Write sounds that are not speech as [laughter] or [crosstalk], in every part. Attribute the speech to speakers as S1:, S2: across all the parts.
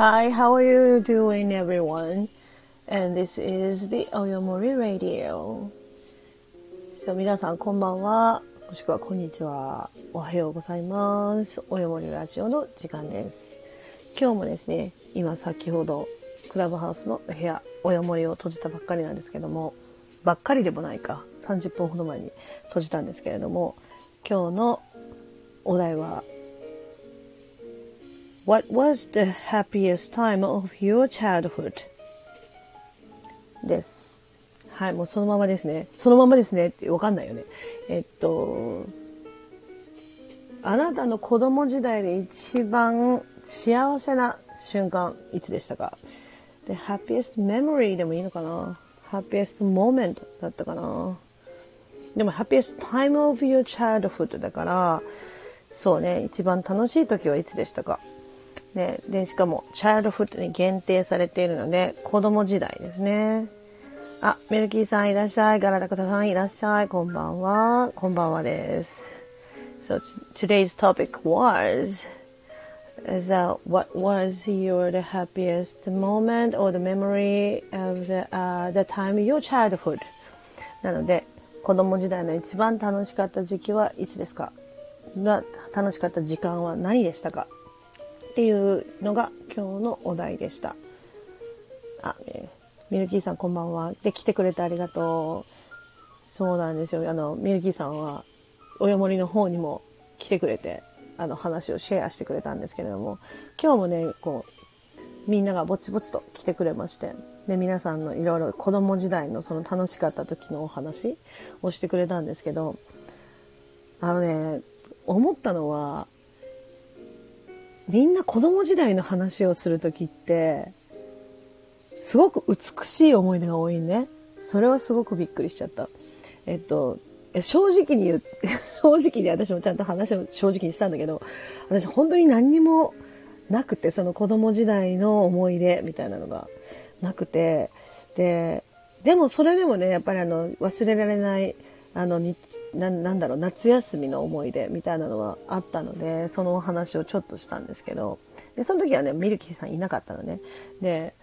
S1: Hi, how are you doing, everyone? And this is the Oyomori Radio. So, 皆さん、こんばんは。もしくは、こんにちは。おはようございます。Oyomori ラジオの時間です。今日もですね、今先ほど、クラブハウスの部屋、Oyomori を閉じたばっかりなんですけども、ばっかりでもないか、30分ほど前に閉じたんですけれども、今日のお題は、What was the happiest time of your childhood? です。はい、もうそのままですね。そのままですねってわかんないよね。えっと、あなたの子供時代で一番幸せな瞬間、いつでしたか ?The happiest memory でもいいのかな ?happiest moment だったかなでも happiest time of your childhood だから、そうね、一番楽しい時はいつでしたかね、で、しかも、チャイルドフットに限定されているので、子供時代ですね。あ、メルキーさんいらっしゃい。ガラダクタさんいらっしゃい。こんばんは。こんばんはです。So, today's topic was, is that what was your the happiest moment or the memory of the,、uh, the time your childhood? なので、子供時代の一番楽しかった時期はいつですか、楽しかった時間は何でしたか？っていうのが今日のお題でした。あ、えー、ミルキーさんこんばんは。で、来てくれてありがとう。そうなんですよ。あの、ミルキーさんは、およもりの方にも来てくれて、あの、話をシェアしてくれたんですけれども、今日もね、こう、みんながぼちぼちと来てくれまして、で、皆さんのいろいろ子供時代のその楽しかった時のお話をしてくれたんですけど、あのね、思ったのは、みんな子供時代の話をする時って、すごく美しい思い出が多いね。それはすごくびっくりしちゃった。えっと、正直に言って、[laughs] 正直に私もちゃんと話を正直にしたんだけど、私本当に何にもなくて、その子供時代の思い出みたいなのがなくて、で、でもそれでもね、やっぱりあの、忘れられないあのななんだろう夏休みの思い出みたいなのはあったのでそのお話をちょっとしたんですけど。でその時はねミルキーさんいなかったのね。で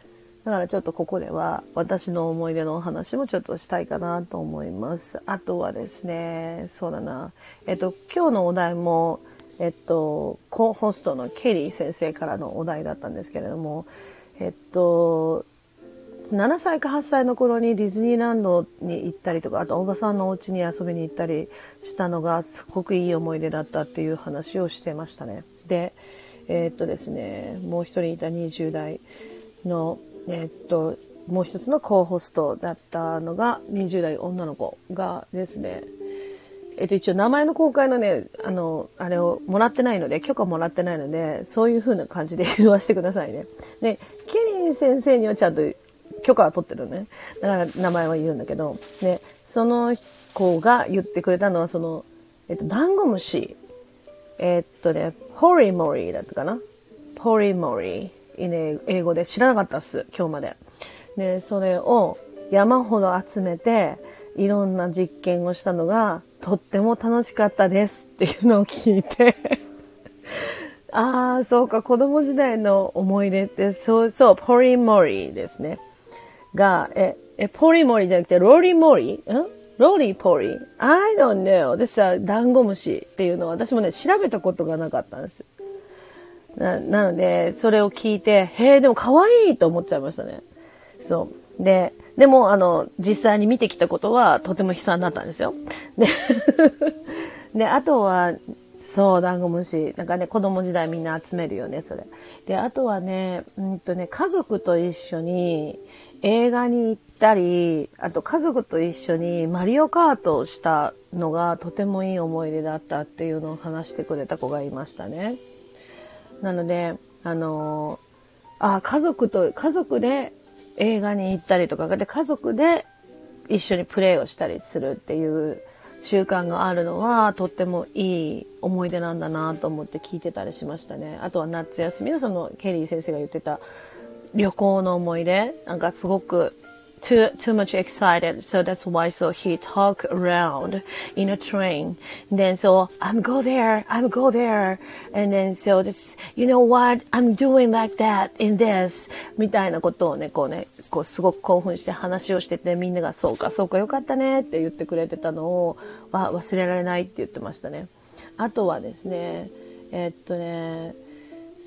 S1: だからちょっとここでは私の思い出のお話もちょっとしたいかなと思います。あとはですねそうだな。えっと今日のお題もえっとコホストのケリー先生からのお題だったんですけれどもえっと7歳か8歳の頃にディズニーランドに行ったりとかあとおばさんのお家に遊びに行ったりしたのがすごくいい思い出だったっていう話をしてましたね。でえー、っとですねもう一人いた20代のえー、っともう一つのコーホストだったのが20代女の子がですねえっと、一応名前の公開のね、あの、あれをもらってないので、許可もらってないので、そういう風な感じで言わせてくださいね。で、ケリン先生にはちゃんと許可は取ってるね。だから名前は言うんだけど、で、その子が言ってくれたのは、その、えっと、ダンゴムシ。えっとね、ポリモリーだったかなポリモリー。ね英語で知らなかったっす、今日まで。で、それを山ほど集めて、いろんな実験をしたのが、とっても楽しかったですっていうのを聞いて [laughs] ああ、そうか、子供時代の思い出って、そうそう、ポリモリーですね。が、え、え、ポリモリじゃなくて、ローリーモリ？ん？ローリーポリ ?I don't know. でさ、ダンゴムシっていうのは私もね、調べたことがなかったんです。な、なので、それを聞いて、へえ、でも可愛いと思っちゃいましたね。そう。で、でも、あの、実際に見てきたことはとても悲惨だったんですよ。で、[laughs] で、あとは、そう、ダンゴムシ。なんかね、子供時代みんな集めるよね、それ。で、あとはね、うんとね、家族と一緒に、映画に行ったり、あと家族と一緒にマリオカートをしたのがとてもいい思い出だったっていうのを話してくれた子がいましたね。なので、あのあ、家族と、家族で映画に行ったりとかで家族で一緒にプレイをしたりするっていう習慣があるのはとってもいい思い出なんだなと思って聞いてたりしましたね。あとは夏休みのそのケリー先生が言ってた旅行の思い出なんかすごく too too much excited, so that's why so he talk around in a train. And then so I'm go there, I'm go there, and then so this you know what I'm doing like that in this みたいなことをねこうねこうすごく興奮して話をしててみんながそうかそうかよかったねって言ってくれてたのをは忘れられないって言ってましたね。あとはですねえっとね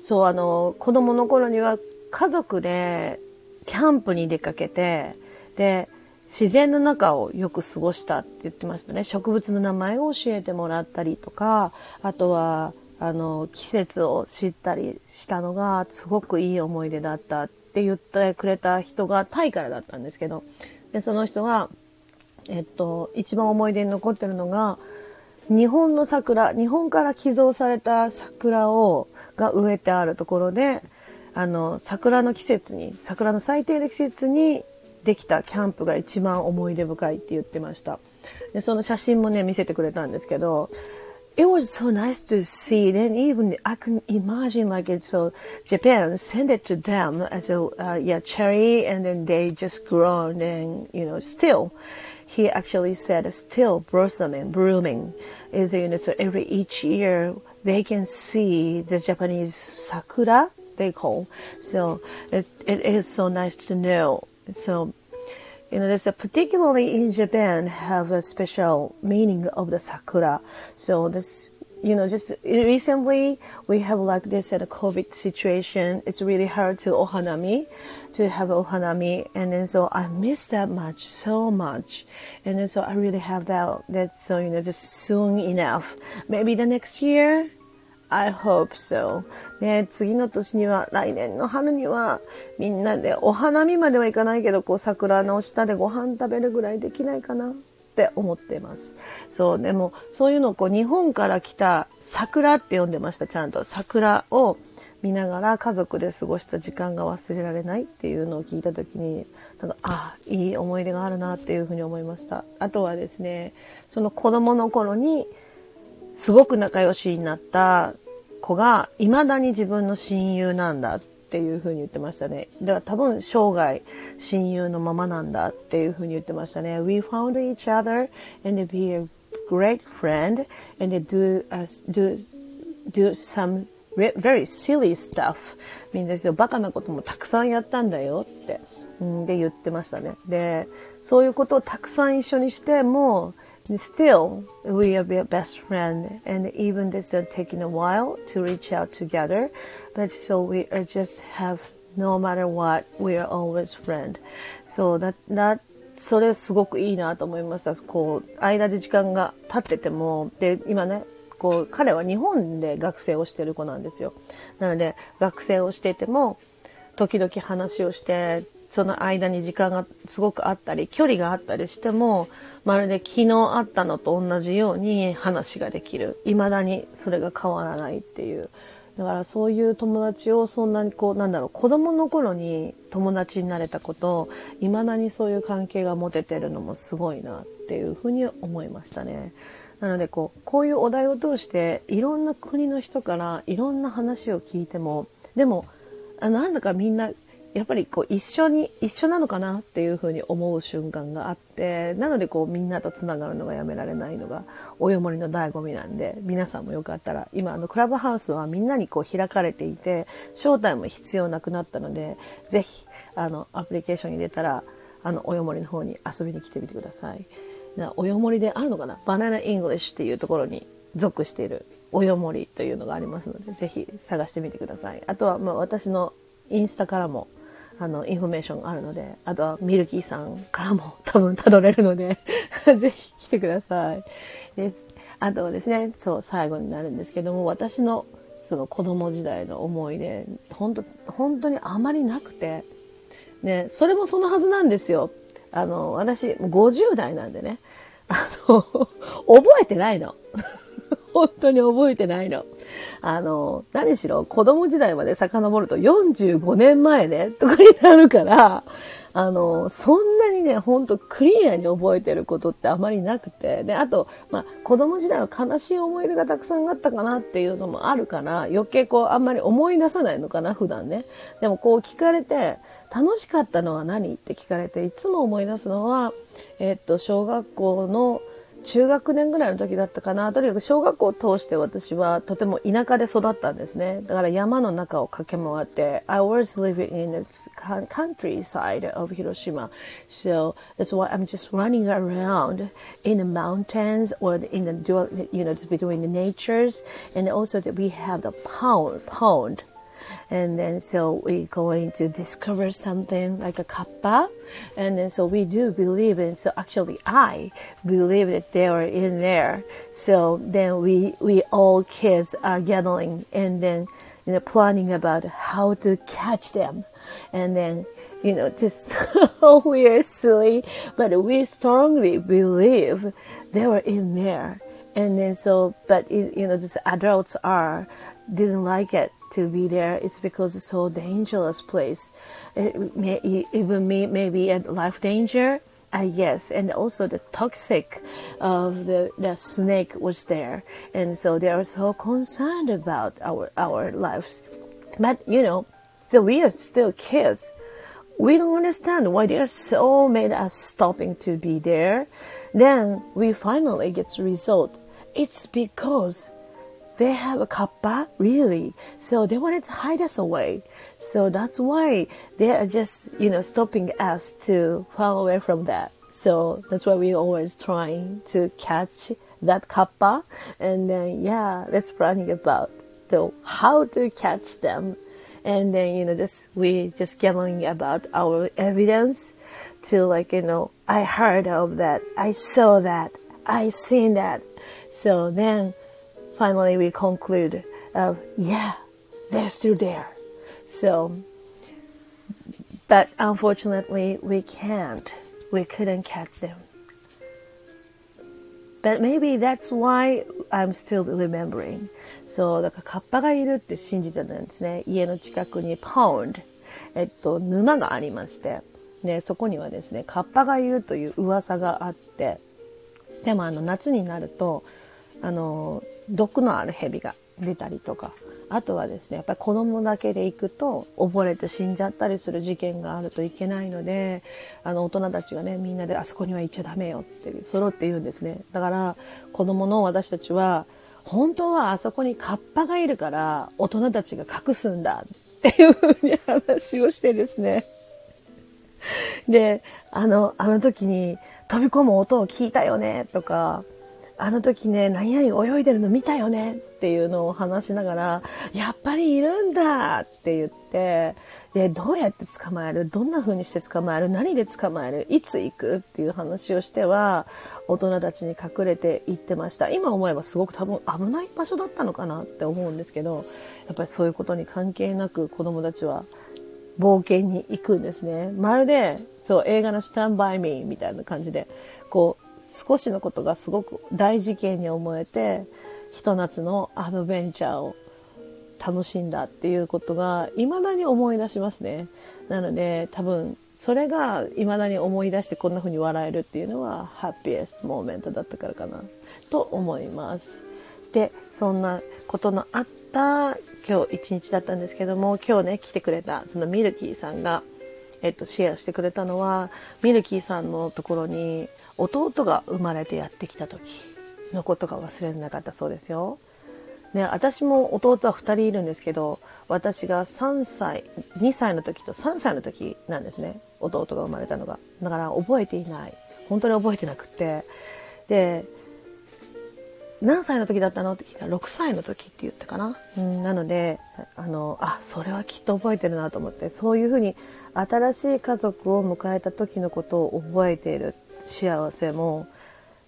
S1: そうあの子供の頃には家族でキャンプに出かけてで、自然の中をよく過ごしたって言ってましたね。植物の名前を教えてもらったりとか、あとは、あの、季節を知ったりしたのが、すごくいい思い出だったって言ってくれた人がタイからだったんですけど、で、その人が、えっと、一番思い出に残ってるのが、日本の桜、日本から寄贈された桜を、が植えてあるところで、あの、桜の季節に、桜の最低の季節にできたキャンプが一番思い出深いって言ってました。で、その写真もね、見せてくれたんですけど、It was so nice to see. Then even I can imagine like it. So Japan sent it to them as a uh, yeah cherry, and then they just grown and you know still. He actually said still blossoming, blooming. Is you know so every each year they can see the Japanese sakura they call. So it, it is so nice to know so, you know, there's a particularly in Japan have a special meaning of the sakura. So this, you know, just recently we have like this at a COVID situation. It's really hard to ohanami, to have ohanami, and then so I miss that much so much, and then so I really have that. That so you know, just soon enough. Maybe the next year I hope so. ね、次の年には、来年の春には、みんなでお花見まではいかないけど、こう桜の下でご飯食べるぐらいできないかなって思ってます。そう、でも、そういうのをこう、日本から来た桜って呼んでました、ちゃんと。桜を見ながら家族で過ごした時間が忘れられないっていうのを聞いた時に、なんか、あ、いい思い出があるなっていうふうに思いました。あとはですね、その子供の頃に、すごく仲良しになった子が未だに自分の親友なんだっていうふうに言ってましたね。だから多分生涯親友のままなんだっていうふうに言ってましたね。We found each other and be a great friend and do, us, do, do some very silly stuff. みんなバカなこともたくさんやったんだよって。で言ってましたね。で、そういうことをたくさん一緒にしても、still we are best friend and even this is taking a while to reach out together but so we are just have no matter what we are always friend so that that それすごくいいなと思いました。こう、間で時間が経ってても、で、今ね、こう、彼は日本で学生をしてる子なんですよ。なので、学生をしていても、時々話をして、 その間に時間がすごくあったり、距離があったりしても、まるで昨日あったのと同じように話ができる。未だにそれが変わらないっていう。だからそういう友達をそんなにこう、なんだろう、子供の頃に友達になれたこと、未だにそういう関係が持ててるのもすごいなっていうふうに思いましたね。なのでこう、こういうお題を通していろんな国の人からいろんな話を聞いても、でも、あなんだかみんなやっぱりこう一緒に一緒なのかなっていうふうに思う瞬間があってなのでこうみんなとつながるのがやめられないのがおよもりの醍醐味なんで皆さんもよかったら今あのクラブハウスはみんなにこう開かれていて招待も必要なくなったのでぜひあのアプリケーションに入れたらあのおよもりの方に遊びに来てみてください。およもりであるのかな？バナナイングリッシュっていうところに属しているおよもりというのがありますのでぜひ探してみてください。あとはまあ私のインスタからもあの、インフォメーションがあるので、あとはミルキーさんからも [laughs] 多分たどれるので [laughs] ぜひ来てください。で、あとはですね、そう、最後になるんですけども、私のその子供時代の思い出、本当本当にあまりなくて、ね、それもそのはずなんですよ。あの、私、50代なんでね、あの、[laughs] 覚えてないの。本当に覚えてないの。あの、何しろ子供時代まで遡ると45年前ね、とかになるから、あの、そんなにね、ほんとクリアに覚えてることってあまりなくて。で、あと、まあ、子供時代は悲しい思い出がたくさんあったかなっていうのもあるから、余計こう、あんまり思い出さないのかな、普段ね。でもこう聞かれて、楽しかったのは何って聞かれて、いつも思い出すのは、えっと、小学校の、中学年ぐらいの時だったかな。とにかく小学校を通して私はとても田舎で育ったんですね。だから山の中を駆け回って、I was living in the countryside of Hiroshima. So that's why I'm just running around in the mountains or in the, you know, between the natures. And also that we have the pound, pound. And then so we're going to discover something like a kappa. And then so we do believe in so actually i believe that they are in there. So then we we all kids are gathering and then you know planning about how to catch them. And then you know just [laughs] we are silly but we strongly believe they were in there. And then so but you know just adults are didn't like it to be there. It's because it's so dangerous place. It may, even may, maybe a life danger. Uh, yes, and also the toxic of the, the snake was there, and so they are so concerned about our our lives. But you know, so we are still kids. We don't understand why they are so made us stopping to be there. Then we finally get the result. It's because they have a kappa, really. So they wanted to hide us away. So that's why they are just, you know, stopping us to fall away from that. So that's why we're always trying to catch that kappa. And then, yeah, let's planning about so how to catch them. And then, you know, just, we just gathering about our evidence to like, you know, I heard of that. I saw that. I seen that. So then finally we conclude of yeah they're still there so but unfortunately we can't we couldn't catch them but maybe that's why I'm still remembering そうだからカッパがいるって信じてたんですね家の近くに pound えっと沼がありましてね、そこにはですねカッパがいるという噂があってでもあの夏になるとあの毒のある蛇が出たりとかあとはですねやっぱり子供だけで行くと溺れて死んじゃったりする事件があるといけないのであの大人たちがねみんなであそこには行っちゃダメよって揃って言うんですね。だから子供の私たちは本当はあそこにカッパがいるから大人たちが隠すんだっていうふうに話をしてですね。であのあの時に飛び込む音を聞いたよねとかあの時ね、何々泳いでるの見たよねっていうのを話しながら、やっぱりいるんだって言って、で、どうやって捕まえるどんな風にして捕まえる何で捕まえるいつ行くっていう話をしては、大人たちに隠れて行ってました。今思えばすごく多分危ない場所だったのかなって思うんですけど、やっぱりそういうことに関係なく子供たちは冒険に行くんですね。まるで、そう、映画のスタンバイミーみたいな感じで、こう、少しのことがすごく大事件に思えてひと夏のアドベンチャーを楽しんだっていうことが未だに思い出しますね。なので多分それが未だに思い出してこんな風に笑えるっていうのは happiest moment だったからかなと思います。で、そんなことのあった今日一日だったんですけども今日ね来てくれたそのミルキーさんがえっと、シェアしてくれたのはミルキーさんのところに弟が生まれてやってきた時のことが忘れなかったそうですよ。ね、私も弟は2人いるんですけど私が3歳2歳の時と3歳の時なんですね。弟が生まれたのが。だから覚えていない。本当に覚えてなくて。で何歳の時だったのって聞いたら6歳の時って言ったかな、うん、なのであのあそれはきっと覚えてるなと思ってそういうふうに新しい家族を迎えた時のことを覚えている。幸せも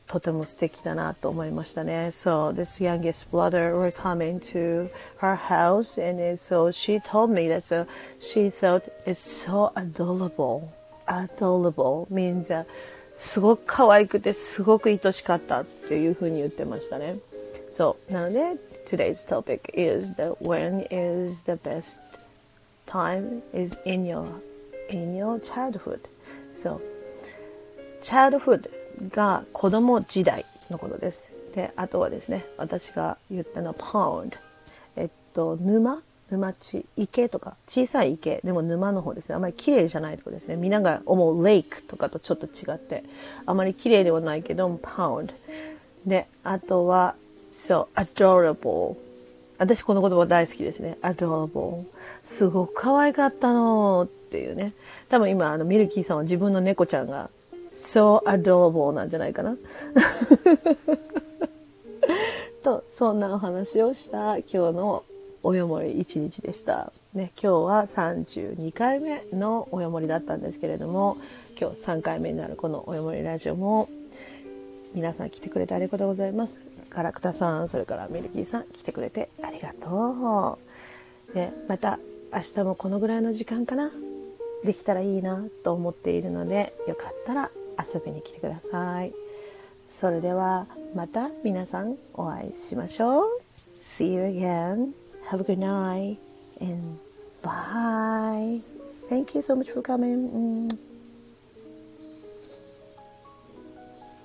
S1: とても素敵だなと思いましたね。So this youngest brother were coming to her house and so she told me that so she thought it's so adorable. Adorable means、uh, すごく可愛くてすごく愛しかったっていうふうに言ってましたね。そう。なので today's topic is the when is the best time is in your in your childhood. So, childhood が子供時代のことです。で、あとはですね、私が言ったのは pond。えっと、沼？沼地、池とか、小さい池、でも沼の方ですね。あまり綺麗じゃないとこですね。皆が思う lake とかとちょっと違って、あまり綺麗ではないけど、pound。で、あとは、そう、adorable。私この言葉大好きですね。adorable。すごく可愛かったのっていうね。多分今、あの、ミルキーさんは自分の猫ちゃんが so adorable なんじゃないかな。[laughs] と、そんなお話をした今日のおよもり一日でした。ね、今日は32回目のおよもりだったんですけれども、今日3回目になるこのおよもりラジオも、皆さん来てくれてありがとうございます。ガラクタさん、それからミルキーさん来てくれてありがとう。で、また明日もこのぐらいの時間かなできたらいいなと思っているので、よかったら遊びに来てください。それではまた皆さんお会いしましょう。See you again. Have a good night and bye. Thank you so much for coming.